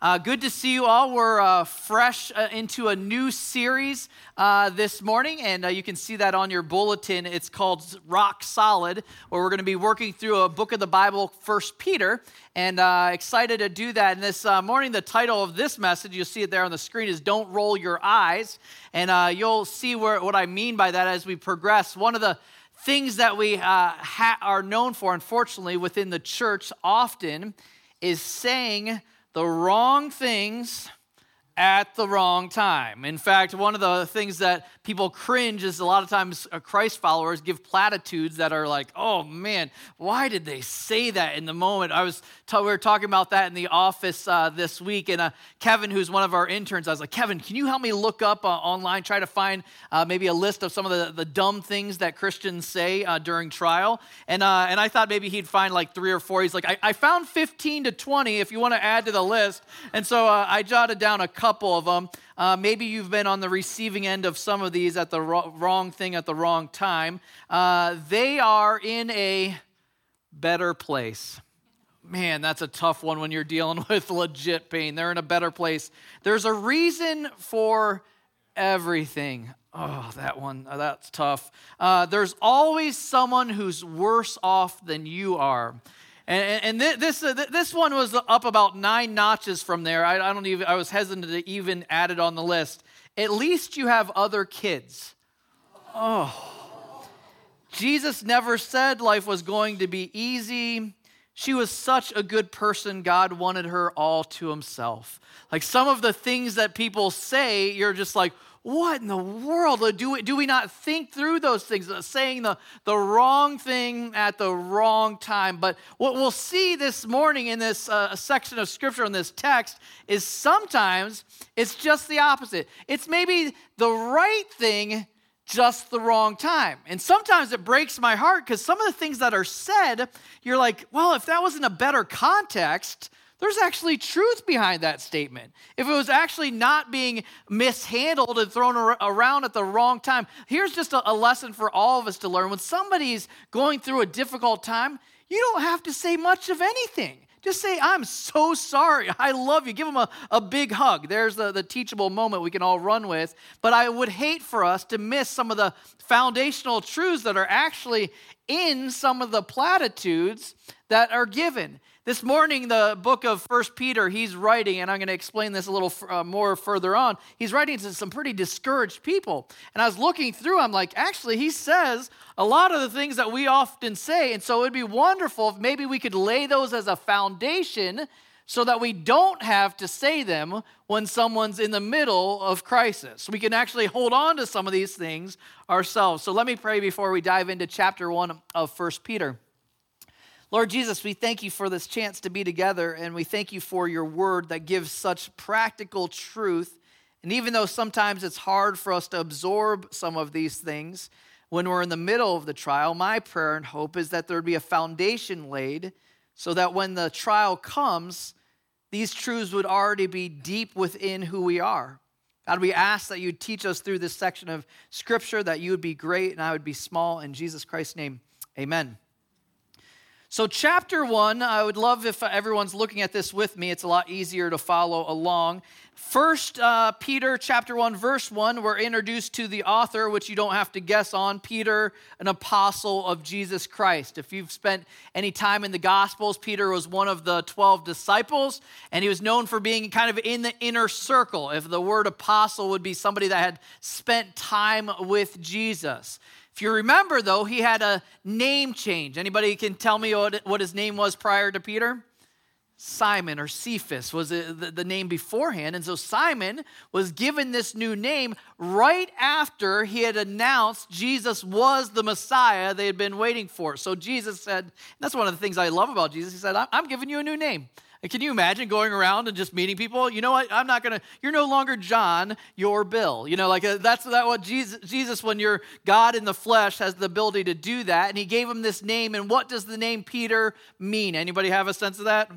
Uh, good to see you all. We're uh, fresh uh, into a new series uh, this morning, and uh, you can see that on your bulletin. It's called Rock Solid, where we're going to be working through a book of the Bible, First Peter, and uh, excited to do that. And this morning, the title of this message, you'll see it there on the screen, is "Don't Roll Your Eyes," and you'll see where, what I mean by that as we progress. One of the things that we ha- are known for, unfortunately, within the church often is saying the wrong things at the wrong time. In fact, one of the things that people cringe is a lot of times uh, Christ followers give platitudes that are like, "Oh man, why did they say that in the moment?" I was t- we were talking about that in the office uh, this week, and uh, Kevin, who's one of our interns, I was like, "Kevin, can you help me look up uh, online, try to find uh, maybe a list of some of the, the dumb things that Christians say uh, during trial?" And and I thought maybe he'd find like three or four. He's like, "I, I found 15 to 20 if you want to add to the list," and so I jotted down a couple couple of them. Uh, maybe you've been on the receiving end of some of these at the wrong thing at the wrong time. Uh, they are in a better place. Man, that's a tough one when you're dealing with legit pain. They're in a better place. There's a reason for everything. Oh, that one, uh, that's tough. Uh, there's always someone who's worse off than you are. And, and this, uh, this one was up about nine notches from there. I, I, don't even, I was hesitant to even add it on the list. At least you have other kids. Oh. Jesus never said life was going to be easy. She was such a good person, God wanted her all to himself. Like some of the things that people say, you're just like, what in the world? Do we, do we not think through those things, uh, saying the, the wrong thing at the wrong time? But what we'll see this morning in this uh, section of scripture, in this text, is sometimes it's just the opposite. It's maybe the right thing, just the wrong time. And sometimes it breaks my heart because some of the things that are said, you're like, well, if that was in a better context, there's actually truth behind that statement. If it was actually not being mishandled and thrown around at the wrong time, here's just a, lesson for all of us to learn. When somebody's going through a difficult time, you don't have to say much of anything. Just say, I'm so sorry. I love you. Give them a, a big hug. There's the, the teachable moment we can all run with. But I would hate for us to miss some of the foundational truths that are actually in some of the platitudes that are given. This morning, the book of First Peter, he's writing, and I'm going to explain this a little uh, more further on. He's writing to some pretty discouraged people. And I was looking through, I'm like, actually, he says a lot of the things that we often say. And so it'd be wonderful if maybe we could lay those as a foundation so that we don't have to say them when someone's in the middle of crisis. We can actually hold on to some of these things ourselves. So let me pray before we dive into chapter one of First Peter. Lord Jesus, we thank you for this chance to be together, and we thank you for your word that gives such practical truth. And even though sometimes it's hard for us to absorb some of these things when we're in the middle of the trial, my prayer and hope is that there would be a foundation laid so that when the trial comes, these truths would already be deep within who we are. God, we ask that you teach us through this section of Scripture, that you would be great and I would be small. In Jesus Christ's name, amen. So, chapter one, I would love if everyone's looking at this with me. It's a lot easier to follow along. First, uh, Peter chapter one, verse one, we're introduced to the author, which you don't have to guess on Peter, an apostle of Jesus Christ. If you've spent any time in the Gospels, Peter was one of the 12 disciples, and he was known for being kind of in the inner circle. If the word apostle would be somebody that had spent time with Jesus. If you remember, though, he had a name change. Anybody can tell me what, what his name was prior to Peter? Simon or Cephas was the, the, name beforehand. And so Simon was given this new name right after he had announced Jesus was the Messiah they had been waiting for. So Jesus said, that's one of the things I love about Jesus. He said, I'm giving you a new name. Can you imagine going around and just meeting people? You know what? I'm not gonna. You're no longer John. You're Bill. You know, like uh, that's that what Jesus. Jesus, when you're God in the flesh, has the ability to do that, and He gave him this name. And what does the name Peter mean? Anybody have a sense of that?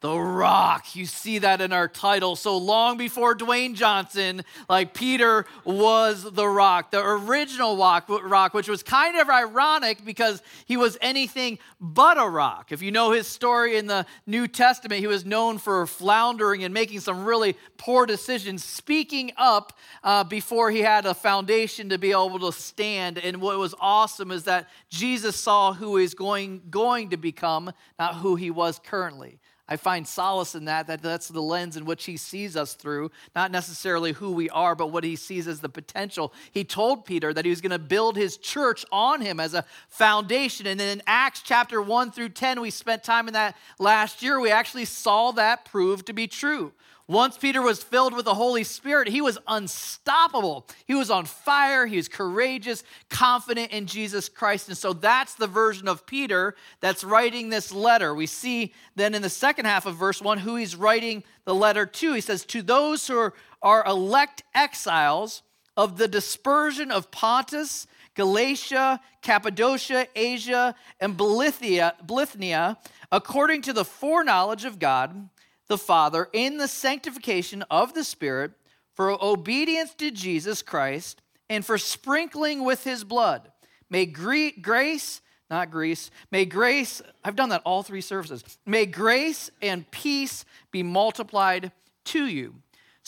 The rock. You see that in our title. So long before Dwayne Johnson, like Peter was the rock, the original rock, which was kind of ironic because he was anything but a rock. If you know his story in the New Testament, he was known for floundering and making some really poor decisions, speaking up uh, before he had a foundation to be able to stand. And what was awesome is that Jesus saw who he's going, going to become, not who he was currently. I find solace in that, that that's the lens in which he sees us through, not necessarily who we are, but what he sees as the potential. He told Peter that he was going to build his church on him as a foundation. And then in Acts chapter 1 through 10, we spent time in that last year, we actually saw that prove to be true. Once Peter was filled with the Holy Spirit, he was unstoppable. He was on fire. He was courageous, confident in Jesus Christ. And so that's the version of Peter that's writing this letter. We see then in the second half of verse 1 who he's writing the letter to. He says, To those who are, are elect exiles of the dispersion of Pontus, Galatia, Cappadocia, Asia, and Bithynia, according to the foreknowledge of God the Father in the sanctification of the Spirit for obedience to Jesus Christ and for sprinkling with his blood. May grace, not Greece, may grace, I've done that all three services, may grace and peace be multiplied to you.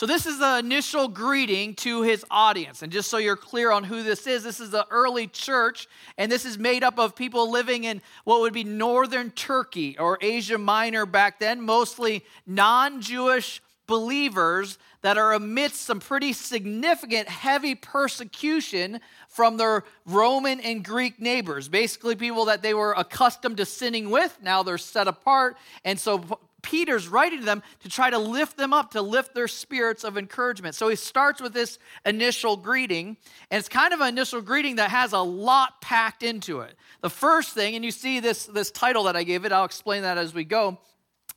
So, this is the initial greeting to his audience. And just so you're clear on who this is, this is the early church, and this is made up of people living in what would be northern Turkey or Asia Minor back then, mostly non Jewish believers that are amidst some pretty significant, heavy persecution from their Roman and Greek neighbors. Basically, people that they were accustomed to sinning with, now they're set apart. And so Peter's writing to them to try to lift them up, to lift their spirits of encouragement. So he starts with this initial greeting, and it's kind of an initial greeting that has a lot packed into it. The first thing, and you see this, this title that I gave it, I'll explain that as we go.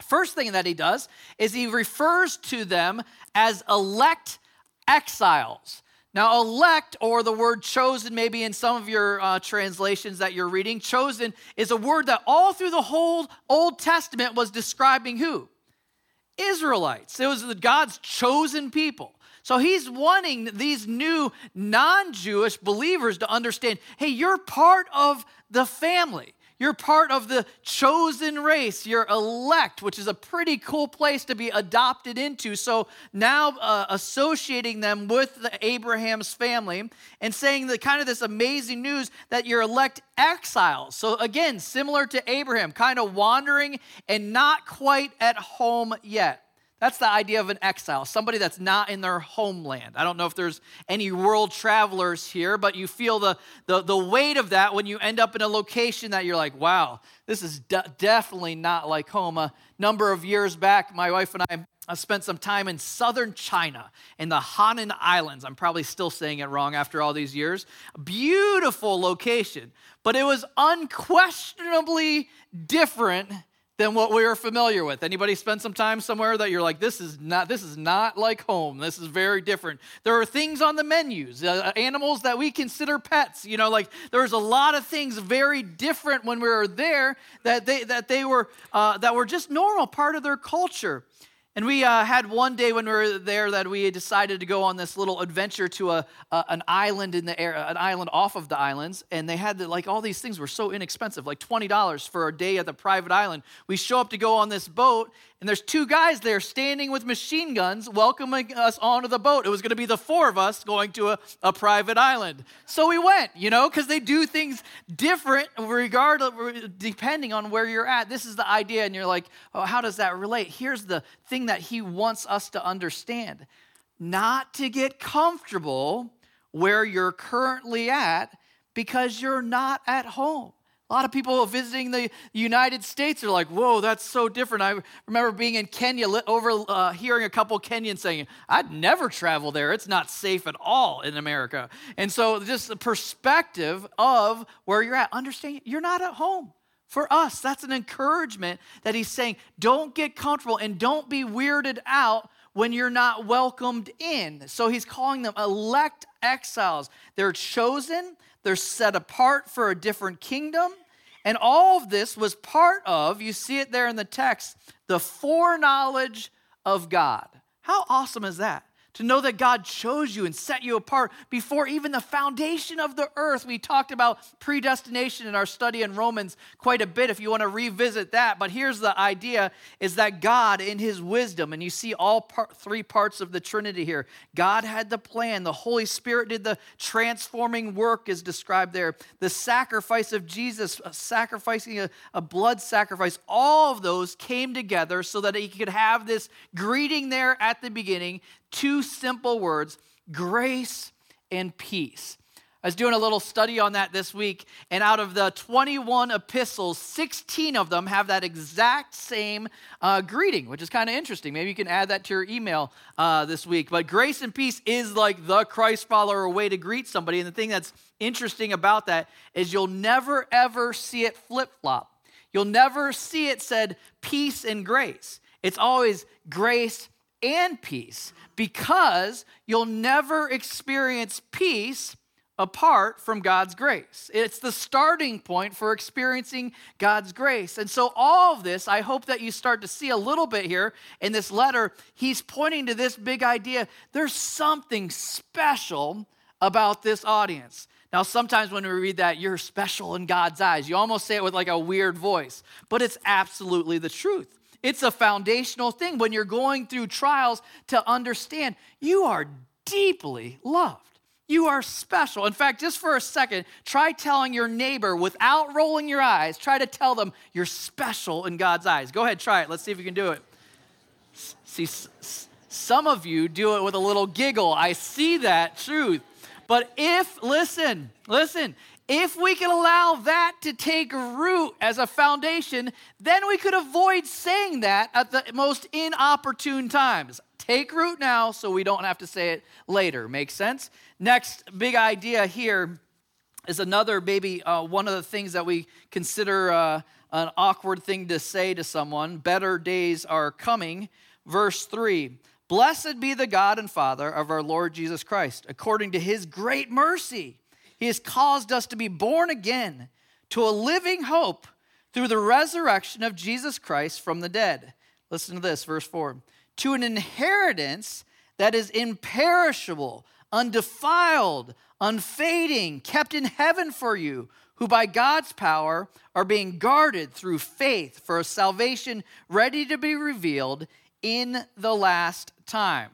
First thing that he does is he refers to them as elect exiles. Now, elect, or the word chosen, maybe in some of your uh, translations that you're reading, chosen is a word that all through the whole Old Testament was describing who? Israelites. It was God's chosen people. So he's wanting these new non Jewish believers to understand hey, you're part of the family. You're part of the chosen race. You're elect, which is a pretty cool place to be adopted into. So now uh, associating them with the Abraham's family and saying the kind of this amazing news that you're elect exiles. So again, similar to Abraham, kind of wandering and not quite at home yet. That's the idea of an exile, somebody that's not in their homeland. I don't know if there's any world travelers here, but you feel the, the, the weight of that when you end up in a location that you're like, wow, this is de- definitely not like home. A number of years back, my wife and I I spent some time in southern China in the Hainan Islands. I'm probably still saying it wrong after all these years. Beautiful location, but it was unquestionably different than what we are familiar with. Anybody spend some time somewhere that you're like, this is not this is not like home. This is very different. There are things on the menus, uh, animals that we consider pets. You know, like there's a lot of things very different when we were there that they that they were uh, that were just normal part of their culture. And we uh, had one day when we were there that we decided to go on this little adventure to a, a, an island in the air, an island off of the islands, and they had the, like all these things were so inexpensive, like twenty dollars for a day at the private island. We show up to go on this boat, and there's two guys there standing with machine guns welcoming us onto the boat. It was going to be the four of us going to a, a private island. So we went, you know, because they do things different regardless, depending on where you're at. This is the idea, and you're like, oh, how does that relate? Here's the thing that he wants us to understand not to get comfortable where you're currently at because you're not at home. A lot of people visiting the United States are like, whoa, that's so different. I remember being in Kenya, over uh, hearing a couple Kenyans saying, I'd never travel there. It's not safe at all in America. And so, just the perspective of where you're at, understand you're not at home. For us, that's an encouragement that he's saying, don't get comfortable and don't be weirded out when you're not welcomed in. So he's calling them elect exiles. They're chosen, they're set apart for a different kingdom, And all of this was part of, you see it there in the text, the foreknowledge of God. How awesome is that? To know that God chose you and set you apart before even the foundation of the earth. We talked about predestination in our study in Romans quite a bit if you want to revisit that. But here's the idea is that God in his wisdom and you see all part, three parts of the Trinity here. God had the plan, the Holy Spirit did the transforming work is described there. The sacrifice of Jesus uh, sacrificing a, a blood sacrifice, all of those came together so that he could have this greeting there at the beginning two simple words grace and peace. I was doing a little study on that this week, and out of the 21 epistles, 16 of them have that exact same uh, greeting, which is kind of interesting. Maybe you can add that to your email uh, this week. But grace and peace is like the Christ follower way to greet somebody. And the thing that's interesting about that is you'll never, ever see it flip flop. You'll never see it said peace and grace. It's always grace and peace because you'll never experience peace apart from God's grace. It's the starting point for experiencing God's grace. And so, all of this, I hope that you start to see a little bit here in this letter. He's pointing to this big idea there's something special about this audience. Now, sometimes when we read that, you're special in God's eyes. You almost say it with like a weird voice, but it's absolutely the truth. It's a foundational thing when you're going through trials to understand you are deeply loved. You are special. In fact, just for a second, try telling your neighbor without rolling your eyes, try to tell them you're special in God's eyes. Go ahead, try it. Let's see if you can do it. See, some of you do it with a little giggle. I see that truth. But if, listen, listen, if we could allow that to take root as a foundation, then we could avoid saying that at the most inopportune times. Take root now so we don't have to say it later. Makes sense? Next big idea here is another, maybe uh, one of the things that we consider uh, an awkward thing to say to someone. Better days are coming. Verse 3 Blessed be the God and Father of our Lord Jesus Christ, according to his great mercy he has caused us to be born again to a living hope through the resurrection of Jesus Christ from the dead. Listen to this, verse 4 to an inheritance that is imperishable, undefiled, unfading, kept in heaven for you, who by God's power are being guarded through faith for a salvation ready to be revealed in the last time.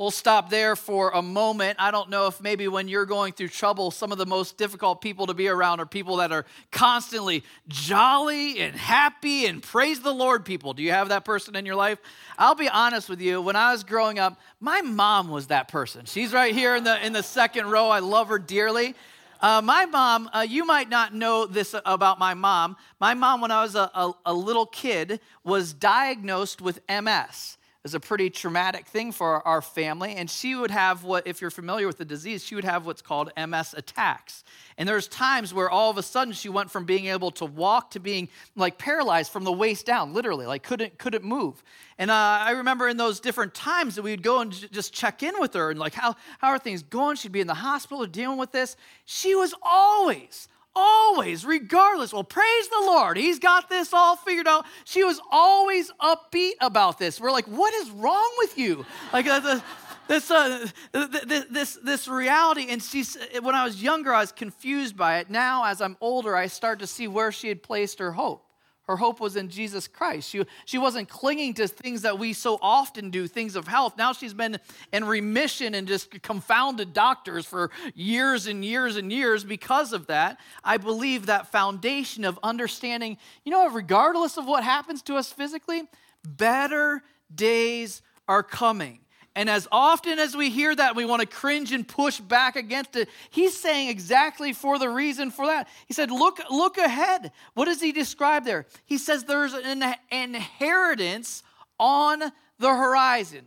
We'll stop there for a moment. I don't know if maybe when you're going through trouble, some of the most difficult people to be around are people that are constantly jolly and happy and praise the Lord people. Do you have that person in your life? I'll be honest with you. When I was growing up, my mom was that person. She's right here in the in the second row. I love her dearly. Uh, my mom, uh, you might not know this about my mom. My mom, when I was a, a, a little kid, was diagnosed with MS is a pretty traumatic thing for our family. And she would have what, if you're familiar with the disease, she would have what's called MS attacks. And there's times where all of a sudden she went from being able to walk to being like paralyzed from the waist down, literally, like couldn't couldn't move. And uh, I remember in those different times that we would go and j- just check in with her and like how how are things going? She'd be in the hospital or dealing with this. She was always always, regardless. Well, praise the Lord. He's got this all figured out. She was always upbeat about this. We're like, what is wrong with you? Like, uh, this, uh, this, this reality. And she's, when I was younger, I was confused by it. Now, as I'm older, I start to see where she had placed her hope. Her hope was in Jesus Christ. She, she wasn't clinging to things that we so often do, things of health. Now she's been in remission and just confounded doctors for years and years and years because of that. I believe that foundation of understanding, you know, regardless of what happens to us physically, better days are coming. And as often as we hear that, we want to cringe and push back against it. He's saying exactly for the reason for that. He said, Look, look ahead. What does he describe there? He says there's an inheritance on the horizon.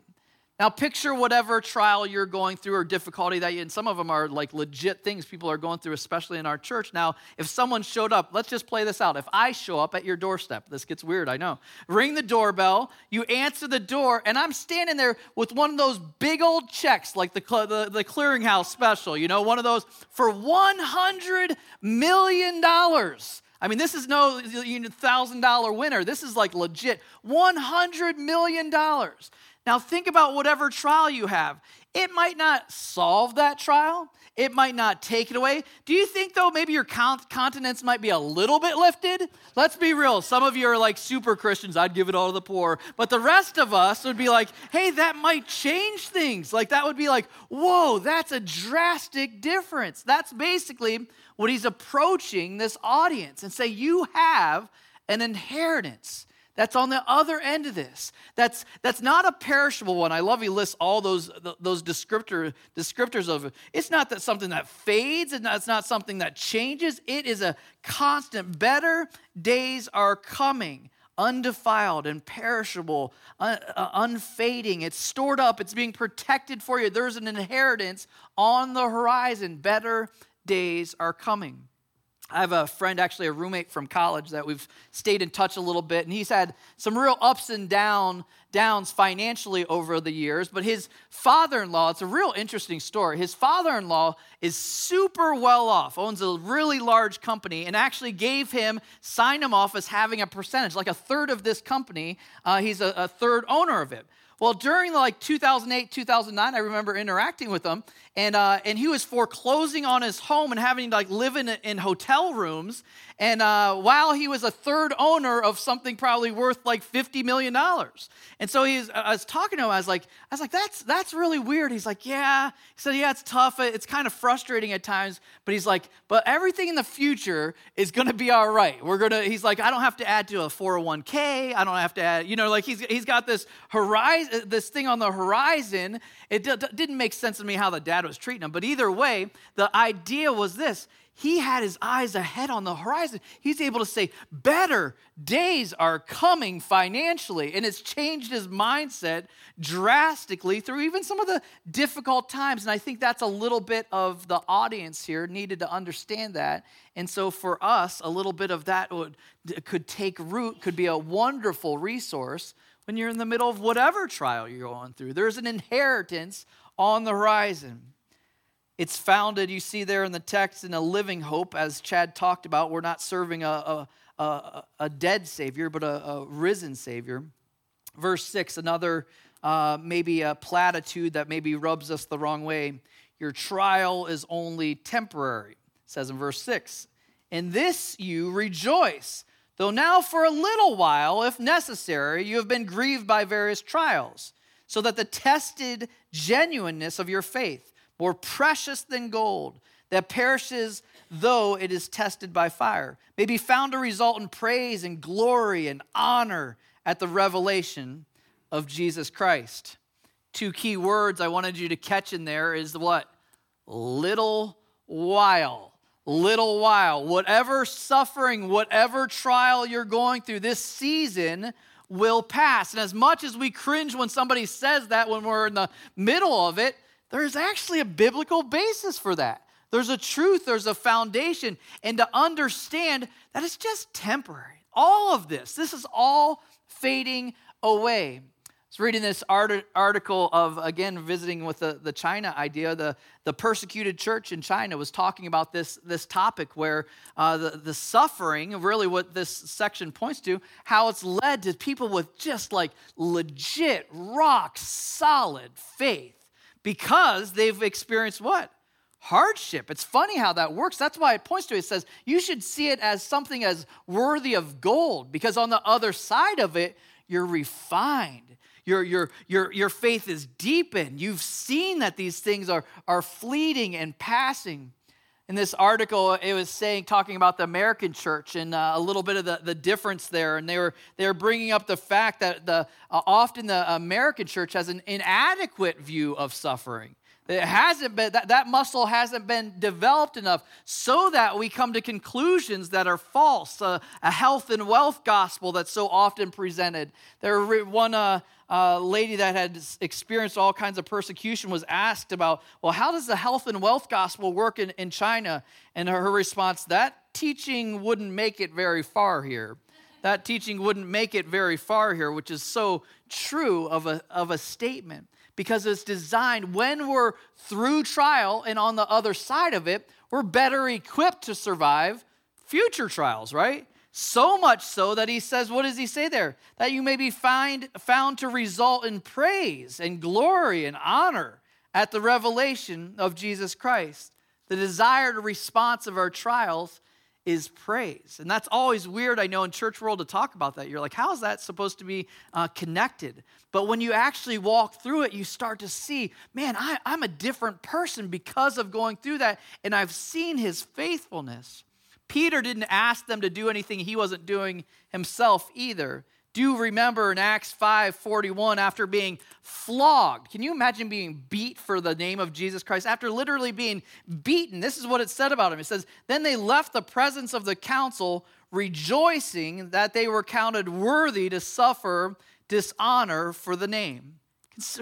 Now, picture whatever trial you're going through or difficulty that you, and some of them are like legit things people are going through, especially in our church. Now, if someone showed up, let's just play this out. If I show up at your doorstep, this gets weird, I know. Ring the doorbell, you answer the door, and I'm standing there with one of those big old checks, like the, the, the clearinghouse special, you know, one of those for $100 million. I mean, this is no $1,000 winner. This is like legit $100 million. Now, think about whatever trial you have. It might not solve that trial, it might not take it away. Do you think, though, maybe your continence might be a little bit lifted? Let's be real. Some of you are like super Christians. I'd give it all to the poor. But the rest of us would be like, hey, that might change things. Like, that would be like, whoa, that's a drastic difference. That's basically what he's approaching this audience and say, you have an inheritance that's on the other end of this. That's, that's not a perishable one. I love he lists all those, those descriptor, descriptors of it. It's not that something that fades, it's not, it's not something that changes. It is a constant, better days are coming, undefiled and perishable, uh, unfading. It's stored up, it's being protected for you. There's an inheritance on the horizon. Better days are coming. I have a friend, actually a roommate from college, that we've stayed in touch a little bit, and he's had some real ups and down downs financially over the years. But his father-in-law, it's a real interesting story. His father-in-law is super well off, owns a really large company, and actually gave him, signed him off as having a percentage, like a third of this company. Uh, he's a, a third owner of it. Well, during like 2008, 2009, I remember interacting with him, and uh, and he was foreclosing on his home and having to like live in in hotel rooms. And uh, while he was a third owner of something probably worth like fifty million dollars, and so he was, I was talking to him. I was like, I was like, that's that's really weird. He's like, yeah. He said, yeah, it's tough. It's kind of frustrating at times, but he's like, but everything in the future is going to be all right. We're gonna. He's like, I don't have to add to a 401k. I don't have to add. You know, like he's he's got this horizon, this thing on the horizon. It d- didn't make sense to me how the dad was treating him, but either way, the idea was this he had his eyes ahead on the horizon. He's able to say, better days are coming financially. And it's changed his mindset drastically through even some of the difficult times. And I think that's a little bit of the audience here needed to understand that. And so for us, a little bit of that would, could take root, could be a wonderful resource when you're in the middle of whatever trial you're going through. There's an inheritance on the horizon. It's founded, you see there in the text, in a living hope, as Chad talked about. We're not serving a, a, a, a dead Savior, but a, a, risen Savior. Verse 6, another uh, maybe a platitude that maybe rubs us the wrong way. Your trial is only temporary, says in verse 6. In this you rejoice, though now for a little while, if necessary, you have been grieved by various trials, so that the tested genuineness of your faith, more precious than gold, that perishes though it is tested by fire, may be found to result in praise and glory and honor at the revelation of Jesus Christ. Two key words I wanted you to catch in there is what? Little while. Little while. Whatever suffering, whatever trial you're going through this season will pass. And as much as we cringe when somebody says that when we're in the middle of it, there's actually a biblical basis for that. There's a truth, there's a foundation, and to understand that it's just temporary. All of this, this is all fading away. I was reading this art- article of, again, visiting with the, the China idea. The, the persecuted church in China was talking about this, this topic where uh, the, the suffering, really what this section points to, how it's led to people with just like legit, rock solid faith because they've experienced what? Hardship. It's funny how that works. That's why it points to it. It says you should see it as something as worthy of gold because on the other side of it, you're refined. Your, your, your, your faith is deepened. You've seen that these things are, are fleeting and passing in this article it was saying talking about the american church and uh, a little bit of the, the difference there. And they were they were bringing up the fact that the uh, often the american church has an inadequate view of suffering it hasn't been that, that muscle hasn't been developed enough so that we come to conclusions that are false uh, a health and wealth gospel that's so often presented there one uh, uh, lady that had experienced all kinds of persecution was asked about, well, how does the health and wealth gospel work in, in China? And her, her response, that teaching wouldn't make it very far here. That teaching wouldn't make it very far here, which is so true of a, of a statement because it's designed when we're through trial and on the other side of it, we're better equipped to survive future trials, right? So much so that he says, what does he say there? That you may be find, found to result in praise and glory and honor at the revelation of Jesus Christ. The desired response of our trials is praise. And that's always weird, I know, in church world to talk about that. You're like, how is that supposed to be uh, connected? But when you actually walk through it, you start to see, man, I, I'm a different person because of going through that. And I've seen his faithfulness. Peter didn't ask them to do anything he wasn't doing himself either do remember in Acts 5 41, after being flogged. Can you imagine being beat for the name of Jesus Christ? After literally being beaten, this is what it said about him. It says, Then they left the presence of the council, rejoicing that they were counted worthy to suffer dishonor for the name.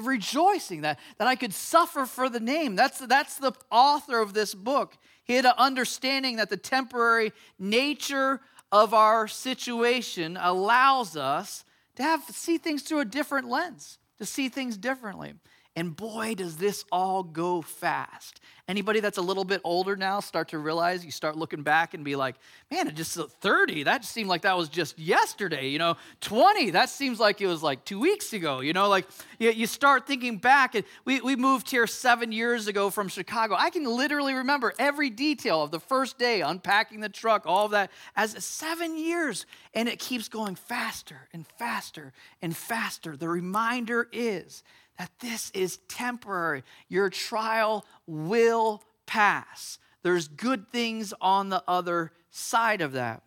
Rejoicing that, that I could suffer for the name. That's, that's the author of this book. He had an understanding that the temporary nature of our situation allows us to have see things through a different lens, to see things differently. And boy, does this all go fast. Anybody that's a little bit older now start to realize, you start looking back and be like, man, it just uh, 30, that seemed like that was just yesterday. You know, 20, that seems like it was like two weeks ago. You know, like you, you start thinking back. And we, we moved here seven years ago from Chicago. I can literally remember every detail of the first day, unpacking the truck, all of that, as seven years. And it keeps going faster and faster and faster. The reminder is, that this is temporary. Your trial will pass. There's good things on the other side of that.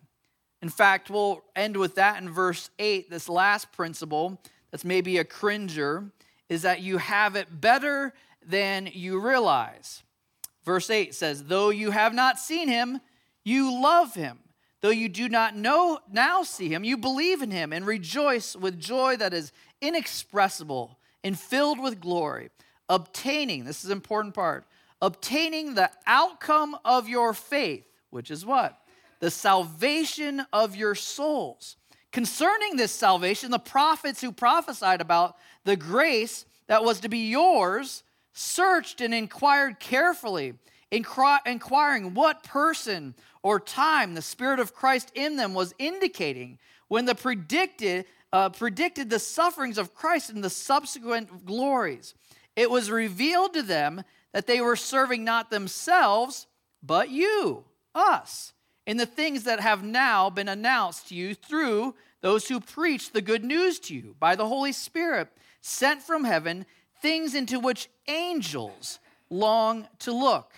In fact, we'll end with that in verse 8. This last principle that's maybe a cringer is that you have it better than you realize. Verse 8 says, Though you have not seen him, you love him. Though you do not know now see him, you believe in him and rejoice with joy that is inexpressible and filled with glory, obtaining, this is an important part, obtaining the outcome of your faith, which is what? The salvation of your souls. Concerning this salvation, the prophets who prophesied about the grace that was to be yours searched and inquired carefully, inquiring what person or time the Spirit of Christ in them was indicating when the predicted uh, predicted the sufferings of Christ and the subsequent glories. It was revealed to them that they were serving not themselves, but you, us, in the things that have now been announced to you through those who preach the good news to you by the Holy Spirit, sent from heaven, things into which angels long to look.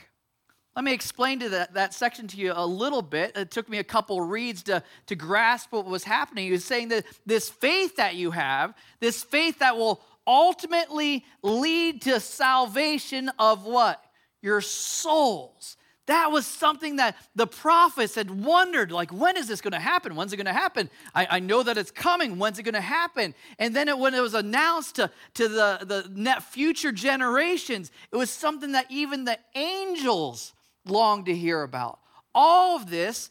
Let me explain to that, that section to you a little bit. It took me a couple reads to, to grasp what was happening. He was saying that this faith that you have, this faith that will ultimately lead to salvation of what? Your souls. That was something that the prophets had wondered, like, when is this going to happen? When's it going to happen? I, I, know that it's coming. When's it going to happen? And then it, when it was announced to, to the, the net future generations, it was something that even the angels long to hear about. All of this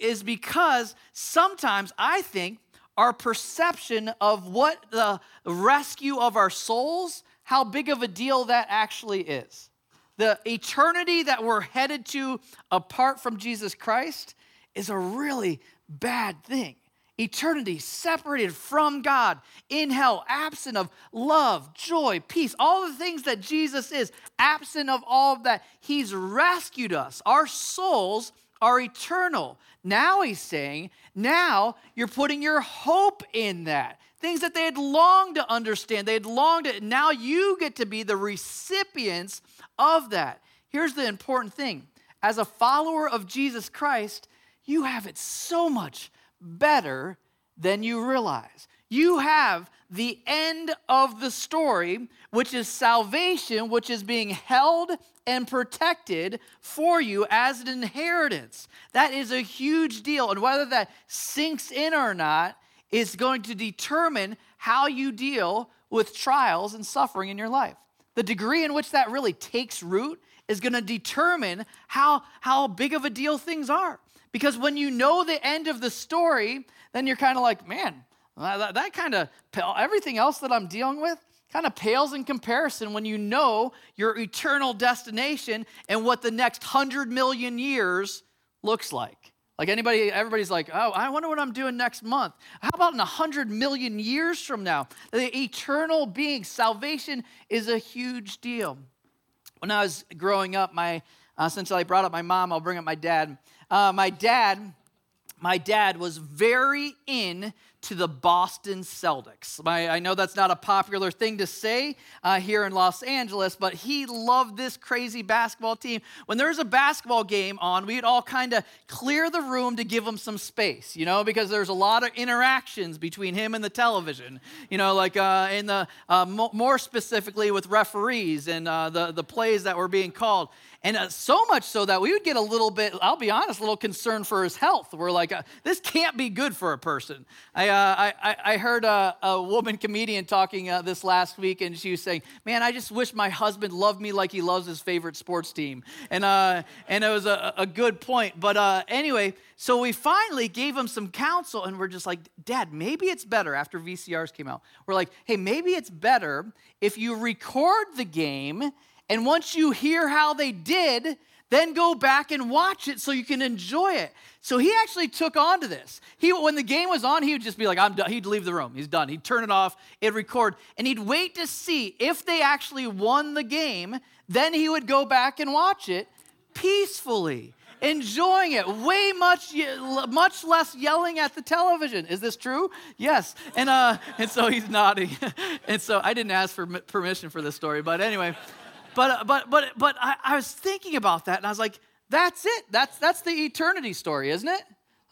is because sometimes I think our perception of what the rescue of our souls, how big of a deal that actually is. The eternity that we're headed to apart from Jesus Christ is a really bad thing eternity separated from God in hell, absent of love, joy, peace, all the things that Jesus is, absent of all of that. He's rescued us. Our souls are eternal. Now he's saying, now you're putting your hope in that. Things that they had longed to understand, they had longed to, now you get to be the recipients of that. Here's the important thing as a follower of Jesus Christ, you have it so much better than you realize. You have the end of the story, which is salvation, which is being held and protected for you as an inheritance. That is a huge deal. And whether that sinks in or not is going to determine how you deal with trials and suffering in your life. The degree in which that really takes root is going to determine how, how big of a deal things are. Because when you know the end of the story, then you're kind of like, man, that, that kind of, everything else that I'm dealing with kind of pales in comparison when you know your eternal destination and what the next hundred million years looks like. Like anybody, everybody's like, oh, I wonder what I'm doing next month. How about in a hundred million years from now? The eternal being, salvation is a huge deal. When I was growing up, my uh, since I brought up my mom, I'll bring up my dad. Uh, my dad, my dad was very in to the Boston Celtics. My, I know that's not a popular thing to say uh, here in Los Angeles, but he loved this crazy basketball team. When there was a basketball game on, we'd all kind of clear the room to give him some space, you know, because there's a lot of interactions between him and the television, you know, like uh, in the uh, more specifically with referees and uh, the the plays that were being called. And uh, so much so that we would get a little bit, I'll be honest, a little concerned for his health. We're like, uh, this can't be good for a person. I, uh, I, I, heard a, a, woman comedian talking uh, this last week, and she was saying, Man, I just wish my husband loved me like he loves his favorite sports team. And, uh, and it was a, a good point. But uh, anyway, so we finally gave him some counsel, and we're just like, Dad, maybe it's better after VCRs came out. We're like, Hey, maybe it's better if you record the game and once you hear how they did, then go back and watch it so you can enjoy it. So he actually took on to this. He, when the game was on, he would just be like, I'm done. He'd leave the room. He's done. He'd turn it off, it'd record, and he'd wait to see if they actually won the game. Then he would go back and watch it peacefully enjoying it way much much less yelling at the television is this true yes and uh and so he's nodding and so i didn't ask for permission for this story but anyway but uh, but but but I, I was thinking about that and I was like, that's it. That's that's the eternity story, isn't it?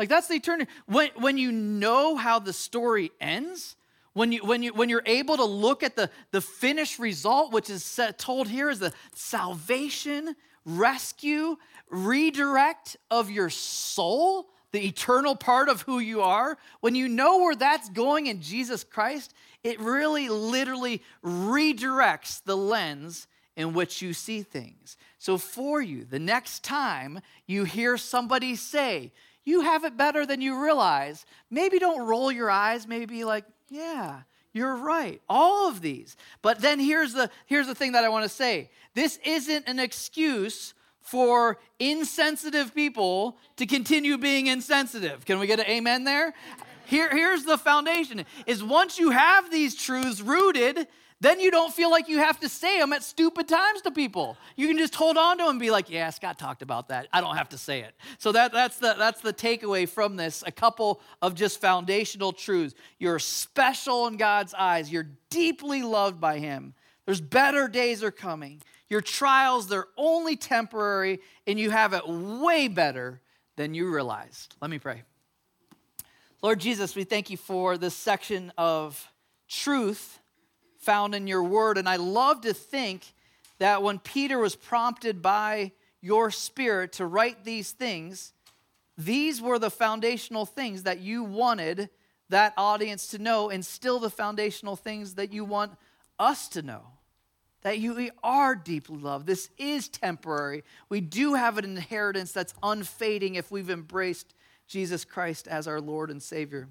Like that's the eternity. When when you know how the story ends, when you when you when you're able to look at the the finished result, which is set, told here is the salvation, rescue, redirect of your soul, the eternal part of who you are. When you know where that's going in Jesus Christ, it really literally redirects the lens in which you see things. So, for you, the next time you hear somebody say, you have it better than you realize, maybe don't roll your eyes, maybe be like, yeah, you're right. All of these. But then here's the, here's the thing that I want to say this isn't an excuse for insensitive people to continue being insensitive. Can we get an amen there? Here, here's the foundation is once you have these truths rooted then you don't feel like you have to say them at stupid times to people. You can just hold on to them and be like, yeah, Scott talked about that. I don't have to say it. So that, that's, the, that's the takeaway from this. A couple of just foundational truths. You're special in God's eyes, you're deeply loved by Him. There's better days are coming. Your trials, they're only temporary, and you have it way better than you realized. Let me pray. Lord Jesus, we thank you for this section of truth found in your word. And I love to think that when Peter was prompted by your spirit to write these things, these were the foundational things that you wanted that audience to know, and still the foundational things that you want us to know. That you are deeply loved. This is temporary. We do have an inheritance that's unfading if we've embraced Jesus Christ as our Lord and Savior.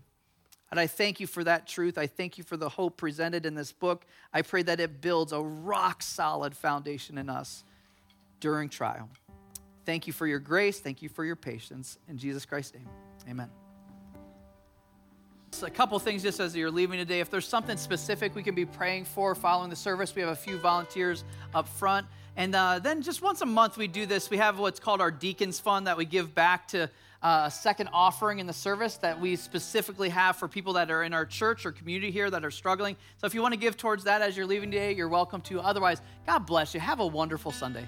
And I thank you for that truth. I thank you for the hope presented in this book. I pray that it builds a rock solid foundation in us during trial. Thank you for your grace. Thank you for your patience. In Jesus Christ's name, amen. So a couple things just as you're leaving today. If there's something specific we can be praying for following the service, we have a few volunteers up front. And uh, then just once a month we do this. We have what's called our Deacons Fund that we give back to a second offering in the service that we specifically have for people that are in our church or community here that are struggling. So if you want to give towards that as you're leaving today, you're welcome to. Otherwise, God bless you. Have a wonderful Sunday.